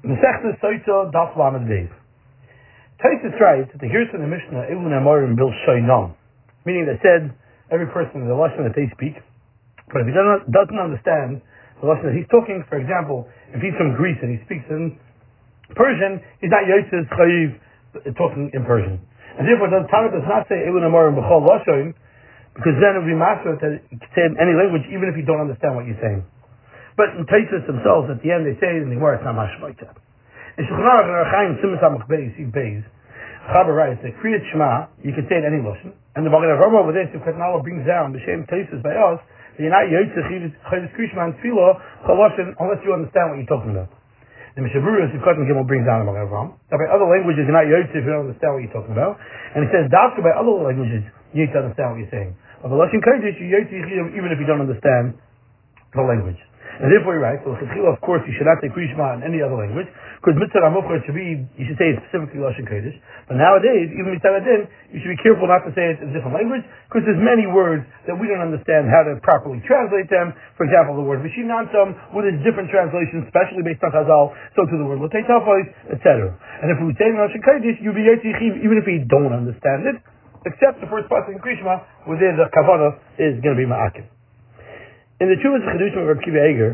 Mesechta Soita Daf Lamed Beis. Taisus writes that the here's in the Mishnah Ilun Amorim Bil Shoinam, meaning they said every person in the lashon that they speak, but if he doesn't, doesn't understand the lashon that he's talking, for example, if he's from Greece and he speaks in Persian, he's not Yosef Chayiv uh, talking in Persian, and therefore the Torah does not say Ilun Amorim B'chol Lashon, because then it would be master to say any language, even if you don't understand what you're saying. But in Taisus themselves, at the end, they say it in the it's not mashmaita. In Shulchan Aruch and Orach Chaim, Simas Amach Beis, Yud Beis, Chaber writes that Kriyat Shema, you can say in any lashon, and the Magen Avraham over there, Sifkat Nala brings down the same Taisus by us, that you're not Yotzeh Chavis Krishma and Tefillah, Chaloshin, unless you understand what you're talking about. The Mishnah Berurah Sifkat and Gimel brings down the Magen Avraham. That by other languages, you're not if you don't understand what you're talking about. And he says, Dafka by other languages, you need to understand what you're saying. But the Lashon Kodesh, you Yotzeh even if you don't understand the language. And therefore you're right, so of course you should not say Krishma in any other language, because Mitzvah Amufra should be, you should say it specifically Lashon Kodesh. But nowadays, even Mitzvah Adin, you should be careful not to say it in a different language, because there's many words that we don't understand how to properly translate them. For example, the word Vishinantam, with its different translations, especially based on Chazal, so to the word Latei etc. And if we say in Lashon Kodesh, you'll be even if you don't understand it, except the first part in Krishma, where the Kavanah is going to be Ma'akim. In the Chuvas Chedushim of Rabbi Kiva Eger,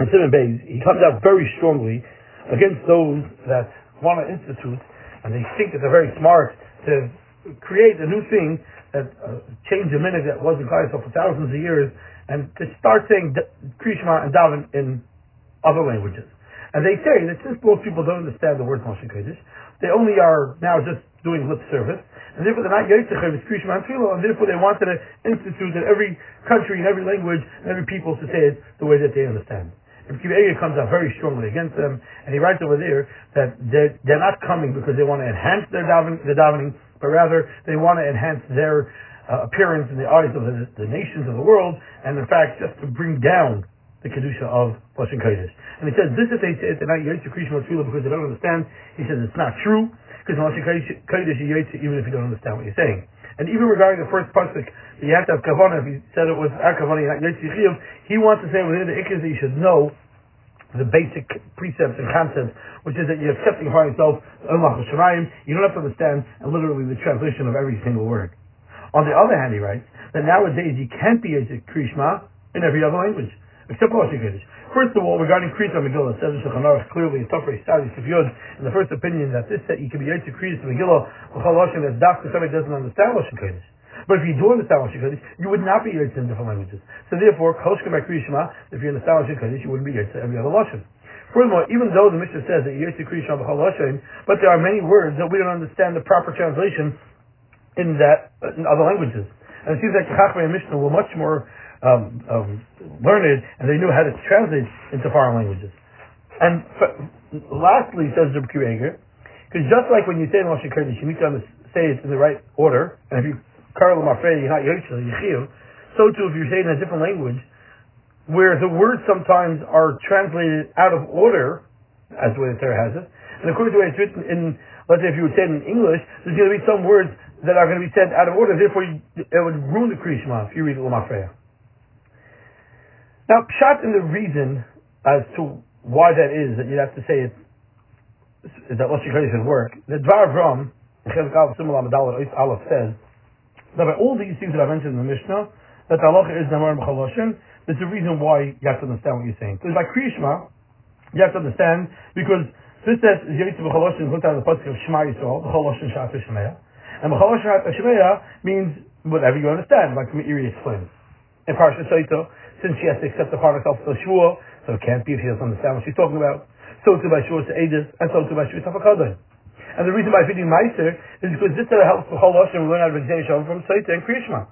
in Simon Beis, he comes out very strongly against those that want to institute, and they think that they're very smart to create a new thing that uh, change a minute that wasn't Klai for thousands of years, and to start saying Krishma and Davin in other languages. And they say that since most people don't understand the word Moshe Kodesh, they only are now just doing lip service, and therefore they're not Yitzchak, it's Krishma and Tefillah, and therefore they wanted to institute in every country, in every language, and every people to say it the way that they understand. Kiva comes out very strongly against them, and he writes over there that they're, they're not coming because they want to enhance their, daven, their davening, but rather they want to enhance their uh, appearance in the eyes of the, the, nations of the world, and in fact just to bring down the kedusha of Lashon Kodesh. And he says this if they say they're not Yitzchak Krishma because they don't understand. He says it's not true. Even if you don't understand what you're saying. And even regarding the first pasuk, you have to have kavana. If you said it was kavana, he wants to say within the ikkas that you should know the basic precepts and concepts, which is that you're accepting for yourself You don't have to understand literally the translation of every single word. On the other hand, he writes that nowadays you can't be a krishma in every other language except Moshe Kodesh. First of all, regarding Kriyat Megillah, says the Shulchan Aruch clearly, Tafrei Stadi Sifyod, in the first opinion that this set you can be Yitzhak Kriyat Megillah, L'chal Lashon, that Dafka somebody doesn't understand Lashon Kodesh. But if you do understand Lashon Kodesh, you would not be Yitzhak in different languages. So therefore, Choshka Kriyat Shema, if you understand Lashon Kodesh, you wouldn't be Yitzhak every other Lashon. Furthermore, even though the Mishnah says that Yitzhak Kriyat Shema B'chal Lashon, but there are many words that we don't understand the proper translation in that, in other languages. And it seems like Chachmei and Mishnah were much more um, um, learned, and they knew how to translate into foreign languages. And f- lastly, says Rabbi Kireger, because just like when you say in Moshe Kurdish, you need to say it in the right order, and if you Karl Mafrei, you're not Yoshel, Yechiel, so too if you're saying in a different language, where the words sometimes are translated out of order, as the way the Torah has it, and according to the way it's written in, let's say if you would say it in English, there's going to be some words that are going to be said out of order, therefore you, it would ruin the Krishma if you read Lamafreya. Now, pshat in the reason as to why that is that you'd have to say it that Lashon Kodesh should work. The Dvar Avram, Aleph says that by all these things that I mentioned in the Mishnah, that the halacha is Namar Mechaloshin, there's a reason why you have to understand what you're saying. Because by Kriyishma, you have to understand because this says Yitzhak Mechaloshin put down the pasuk of Shema Yisrael, Mechaloshin Shat Shemeya, and Mechaloshin Shat Shemeya means whatever you understand, like Meiri explains. In Parsha Saito, since she has to accept the Hanukkah for Shua, so it can't be if she doesn't understand what she's talking about. So too by Shua to Edis, and so too by Shua Tafakadai. And the reason by feeding Meiser is because this helps the whole Lashon learn how to Shalom from Saita and Kriyashma.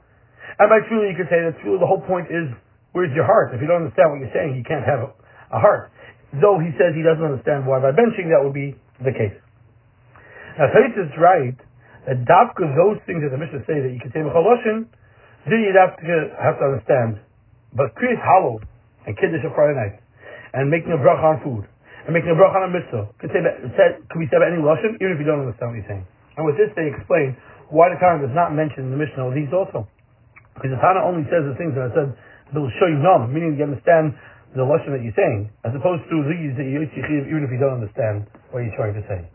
And by truly, you could say that truly the whole point is, where's your heart? If you don't understand what you're saying, you can't have a heart. Though he says he doesn't understand why by benching that would be the case. Now, Taita is right that Davka, those things that the Mishnah say that you can say Mechaloshin, then you'd have to, have to understand but Kriyas Hollow and Kiddush on Friday night and making a bracha on food and making a bracha on a mitzvah could, say that, could be said any Lashon even if you don't understand what he's saying. And with this they explain why the Tana does not mention in the Mishnah these also. Because the Tana only says the things that I said that will show you numb, meaning you understand the lesson that you're saying, as opposed to these that you even if you don't understand what you're trying to say.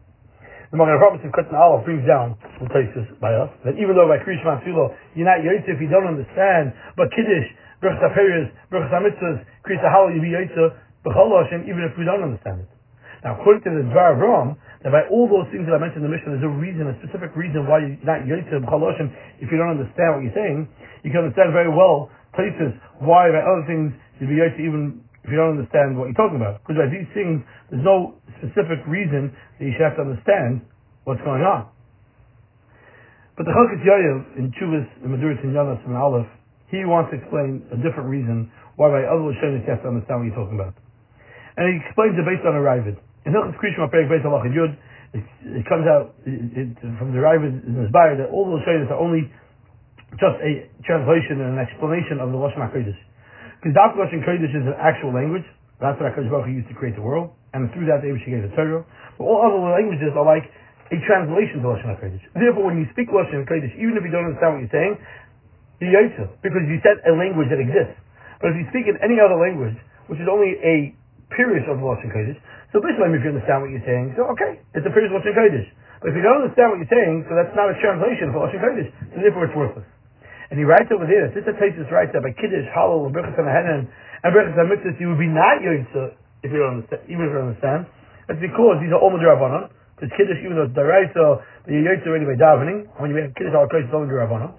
The Magen Avraham in Katan Aleph brings down from places by us that even though by Kriyish Tefillah you're not if you don't understand, but Kiddush, Berchus HaPeres, Berchus HaMitzvahs, Kriyish HaHalal, you be Yotze, B'chol Hashem, even if we don't understand it. Now, according to the Dvar Avram, that by all those things that I mentioned in the mission, there's a reason, a specific reason why you're not Yotze B'chol Hashem if you don't understand what you're saying. You can understand very well places why by other things you'd be Yotze even if you don't understand what you're talking about. Because by these things, there's no specific reason that you should have to understand what's going on. But the Chelkas Yoav in Chuvas, in Maduris and Yanas and Aleph, he wants to explain a different reason why by other Lashonis you have to understand what you're talking about. And he explains it based on a Raavad. In Hilchas Krishma Perik based on Yud, it, it comes out it, it, from the Raavad in Inspired that all the Lashonis are only just a translation and an explanation of the Lashon HaKodesh. Because Daf Lashon Kodesh is an actual language. That's what HaKadosh Baruch Hu used to create the world. And through that, they gave the Torah. But all other languages are like a translation to Lashon HaKodesh. Therefore, when you speak Lashon HaKodesh, even if you don't understand what you're saying, you're Yotze. Because you said a language that exists. But if you speak in any other language, which is only a period of Lashon Kodesh, so basically if you understand what you're saying, so okay, it's a period of Lashon Kodesh. But if you don't understand what you're saying, so that's not a translation for Lashon Kodesh. So therefore it's worthless. And he writes over there, Sister Taisus writes that by Kiddush, Halal, and Berchus HaNahenan, and Berchus HaMitzvah, you would be not Yotze, if you don't understand, even if you don't understand. That's because these are all Madurabanan, because Kiddush, even though it's Daraisa, but you're Yotze already davening, when you make Kiddush, al it's only Madurabanan.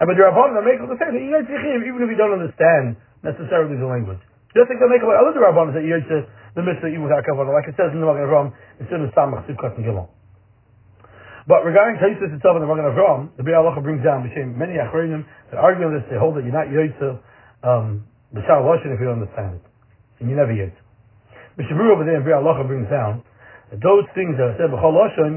And by Durabanan, they make the same, you're Yotze even if you don't understand necessarily the language. Just like they make about other Durabanan that you're the mitzvah even without kavanah, like it says in the Magen Avraham, it's in the Samach, Sivkat, and Gilon. But regarding Taisus itself in the Magen Avraham, the Biur Halacha brings down between many Achronim that argue on this, they hold that you're not Yotze, um, B'Shar Lashon if you don't understand it. And you never Yotze. Mishabur over there in Halacha brings down that those things that are said B'Chol Lashon,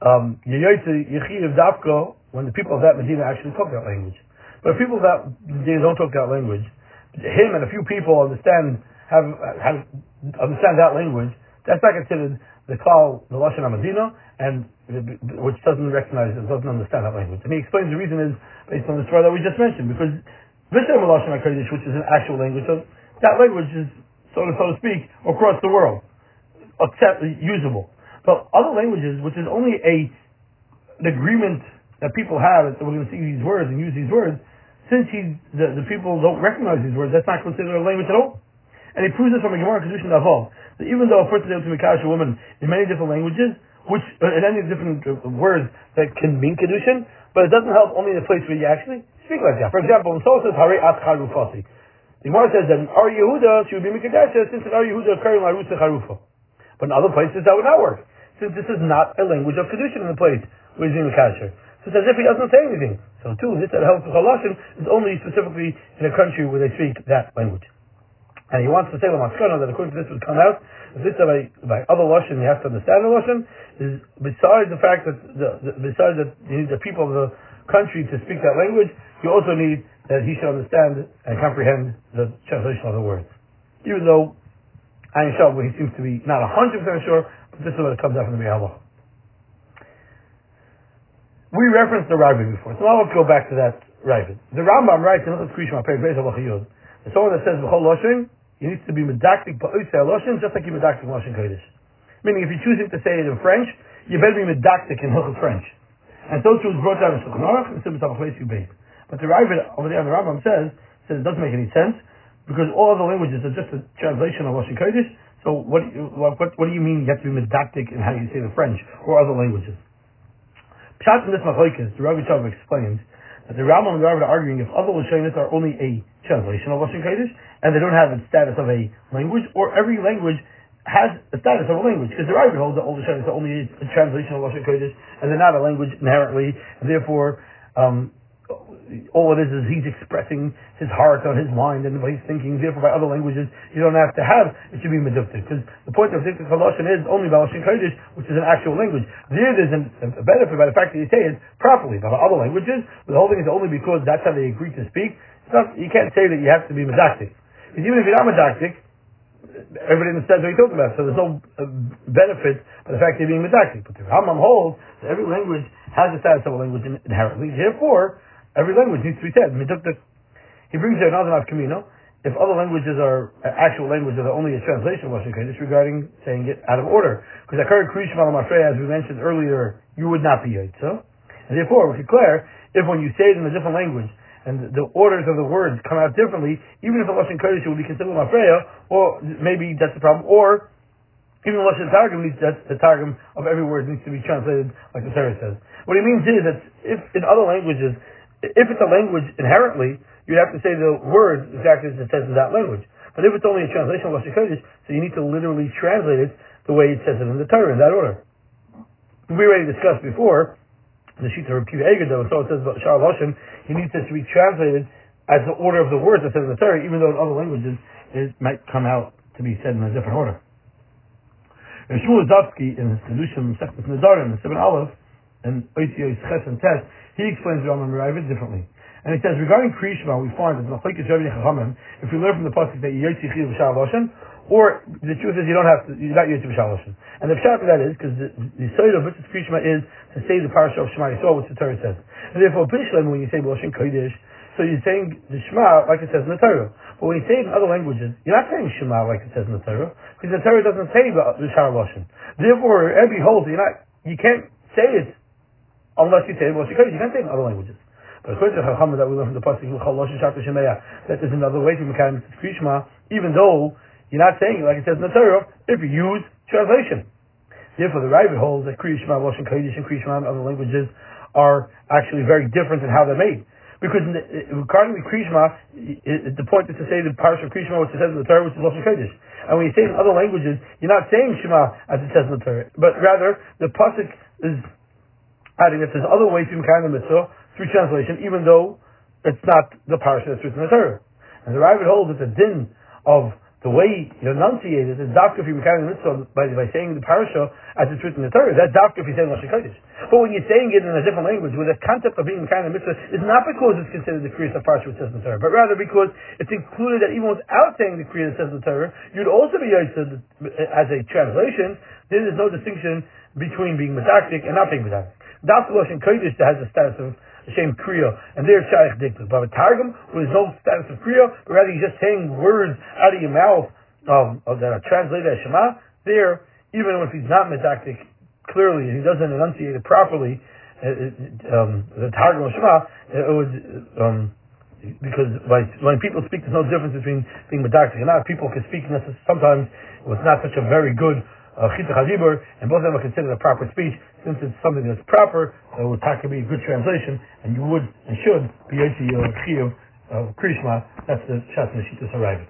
um, Yechiv Davko, when the people of that Medina actually talk that language. But people that Medina don't talk that language, him and a few people understand, have, have understand that language, that's not considered the call the lashon Medina, and which doesn't recognize, doesn't understand that language. And he explains the reason is based on the story that we just mentioned, because Vishem lashon Hakodesh, which is an actual language, so that language is, so to, so to speak, across the world, accept, usable. But other languages, which is only a an agreement that people have that we're going to see these words and use these words, since he, the, the people don't recognize these words, that's not considered a language at all. And he proves this from a Gemara Kedushin Davol. That even though a person is able to Mikash a woman in many different languages, which, uh, in any different uh, words that can mean Kedushin, but it doesn't help only in the place where you actually speak like that. For example, when someone says, Hare At Charufasi, the Gemara says that Ar Yehuda, she would be Mikash, since Ar Yehuda, Karim Larusa Charufa. But in other places, that would not work. Since this is not a language of Kedushin in the place where he's Mikash. So it's as if he doesn't say anything. So too, this that helps with is only specifically in a country where they speak that language. And he wants to say Lamaskana that according to this would come out, this by, by other Lashon, you have to understand the Lashon, is besides the fact that, the, the, besides that the people of the country to speak that language, you also need that he should understand and comprehend the translation of the words. Even though Ayin Shalom, he seems to be not 100% sure, but this is what it comes out from the Biur We referenced the Raavad before, so let's go back to that Raavad. The Rambam writes in Hilchot Krishma, Perek Halachiyud, someone that says B'chol Lashon, you need to be medactic ba'otzei loshin, just like you medactic loshin kodesh. Meaning, if you're choosing to say it in French, you better be medactic in Hilchot French. And so too is brought down in Shulchan Aruch and Place you base. But the Raavad over there on the Rambam says says it doesn't make any sense because all other languages are just a translation of loshin kodesh. So what, what what do you mean you have to be medactic in how you say the French or other languages? Pshat in this machlokes, the Rabbi Chav explains that the Rambam and the Raavad are arguing if other lashonis are only a translation of loshin kodesh and they don't have the status of a language, or every language has the status of a language, because the Raavad holds that all the Shadis are only a translation of Lashon Kodesh, and they're not a language inherently, and therefore, um, all it is is he's expressing his heart or his mind and what he's thinking. Therefore, by other languages, you don't have to have it should be meduktik. Because the point of Diktik Lashon is only by Lashon Kodesh, which is an actual language. There, there's an, a benefit by the fact that you say it properly. But by other languages, the whole thing is only because that's how they agree to speak. Not, you can't say that you have to be medaktik. Because even if you're not medactic, everybody understands what you're talking about. So there's no uh, benefit by the fact that you're being medactic. But the Rambam holds that every language has the status of a language inherently. Therefore, every language needs to be said. He brings there another nafkamino if other languages are uh, actual languages are only a translation of Lashon Kodesh regarding saying it out of order. Because Akar Krishma Mafreya, as we mentioned earlier, you would not be Yaitza. And therefore, we declare, if when you say it in a different language, and the orders of the words come out differently, even if a Lashon Kodesh would be considered Mafreya, or maybe that's the problem, or even Lashon Targum needs, that's the Targum of every word needs to be translated like the Torah says. What he means is that if in other languages, if it's a language inherently, you'd have to say the word exactly as it says in that language. But if it's only a translation of Lashon Kodesh, so you need to literally translate it the way it says it in the Torah, in that order. We already discussed before, the sheet of Rabbi though, so it says about Shar Lashon, he needs it to be translated as the order of the words that says the Torah, even though in other languages it might come out to be said in a different order. And Shmuel Zavsky in his Kedushim Sechtes Nedarim, the seven Aleph, and Oitio Ches and Tes, he explains the Rambam Merayvit differently. And he says, regarding Kriyishma, we find that the Machlekes Rebbe Chachamim, if we learn from the pasuk that Yotzi Chiv Loshen, or the truth is you don't have to, you're not Yotzi B'Shal Loshen. And the pshat of that is, because the, the side of Mitzvah Kriyishma is to say the parasha of Shema Yisrael, which the Torah says. And therefore, Bishlam, when you say Loshen Kodesh, so you're saying the Shema like it says in the Torah. But when you say it in other languages, you're not saying Shema like it says in the Torah, because the Torah doesn't say the Shar Loshen. Therefore, every holds, you're not, you can't say it unless you say it Loshen Kodesh. You can't say it in other languages. But according to the Chacham that we learn from the pasuk that there's another way to Mekayim Krishma, even though you're not saying like it says in the Torah, if you use translation. Therefore, the Raavad holds that Krishma, Lashon Kodesh, and Krishma, and other languages are actually very different in how they're made. Because the, uh, regarding the Krishma, the point is to say the parish of Krishma, which it says in the Torah, which is Lashon Kodesh. And when you say it in other languages, you're not saying Shema as it says in the Torah, but rather the pasuk is adding that there's other ways to Mekayim the mitzvah, through translation, even though it's not the parsha that's written in the Torah. And the Ravid holds that the din of the way you enunciate it is dafka if you're the mitzvah by, by saying the parasha as it's written in the Torah. That's dafka if you're saying Lashon Kodesh. But when you're saying it in a different language, where the concept of being the mitzvah is not because it's considered the Kriya of parasha which says in the Torah, but rather because it's included that even without saying the Kriya says in the Torah, you'd also be used as a translation. There is no distinction between being medactic and not being medactic. That's Lashon Kodesh has the status of same kriya, and they're shaykh diktuk. But a targum, with no status of kriya, but rather you're just saying words out of your mouth um, that are translated as shema, there, even if he's not medactic clearly, and he doesn't enunciate it properly, uh, uh, um, the targum shema, it would, um, because by, when people speak, there's no difference between being medactic and not. People can speak sometimes with not such a very good uh, and both of them are considered a proper speech. Since it's something that's proper, it would be a good translation, and you would and should be Yotzi Chiyuv of Krishma. That's the Shat Neshitas arriving.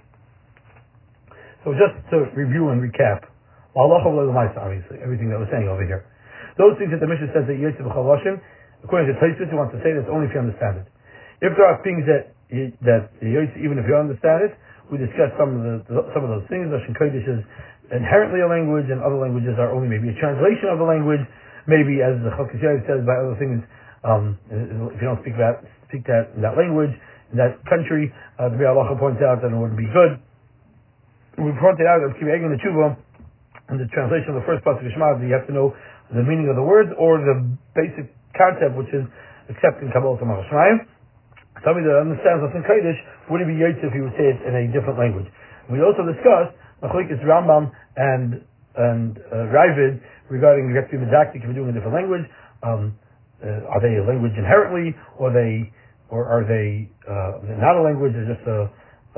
So just to review and recap, obviously, everything that we're saying over here. Those things that the Mishnah says that Yotzi B'Chaloshin, according to Taisus, he wants to say that's only if you understand it. If there are things that that even if you understand it, we discussed some of the some of those things. Lashon Kodesh is inherently a language, and other languages are only maybe a translation of a language. Maybe, as the Chokes says, by other things, um, if you don't speak that speak that that language in that country, uh, the Allah points out that it wouldn't be good. We pointed out that Kivegin the Tshuva, in the translation of the first part of Shema, you have to know the meaning of the words or the basic concept, which is accepting Kabbalah to Shemayim. Somebody that understands what's in Kodesh would it be Yotze if he would say it in a different language. We also discussed Machlekes Rambam and and uh, Raavad regarding the Medaktik if we're doing a different language. Um, uh, are they a language inherently, or they, or are they uh, not a language? They're just a,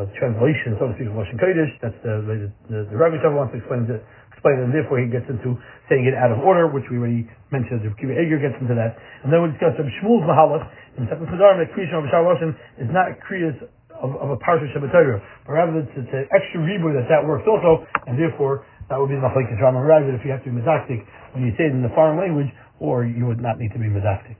a translation, so to speak, of Lashon Kodesh. That's the the, the, the Raavad wants to explain it, explain it, and therefore he gets into saying it out of order, which we already mentioned. The Kiva Eger gets into that, and then we discuss Rabbi Shmuel's Mahalach in Second Sadarim that Kriyas of Lashon is not Kriyas of, of a parsha Shabbatayra, but rather it's, it's, an extra reboot that that works also, and therefore that would be the machlekes Rambam Raavad if you have to be medactic when you say it in the foreign language, or you would not need to be medactic.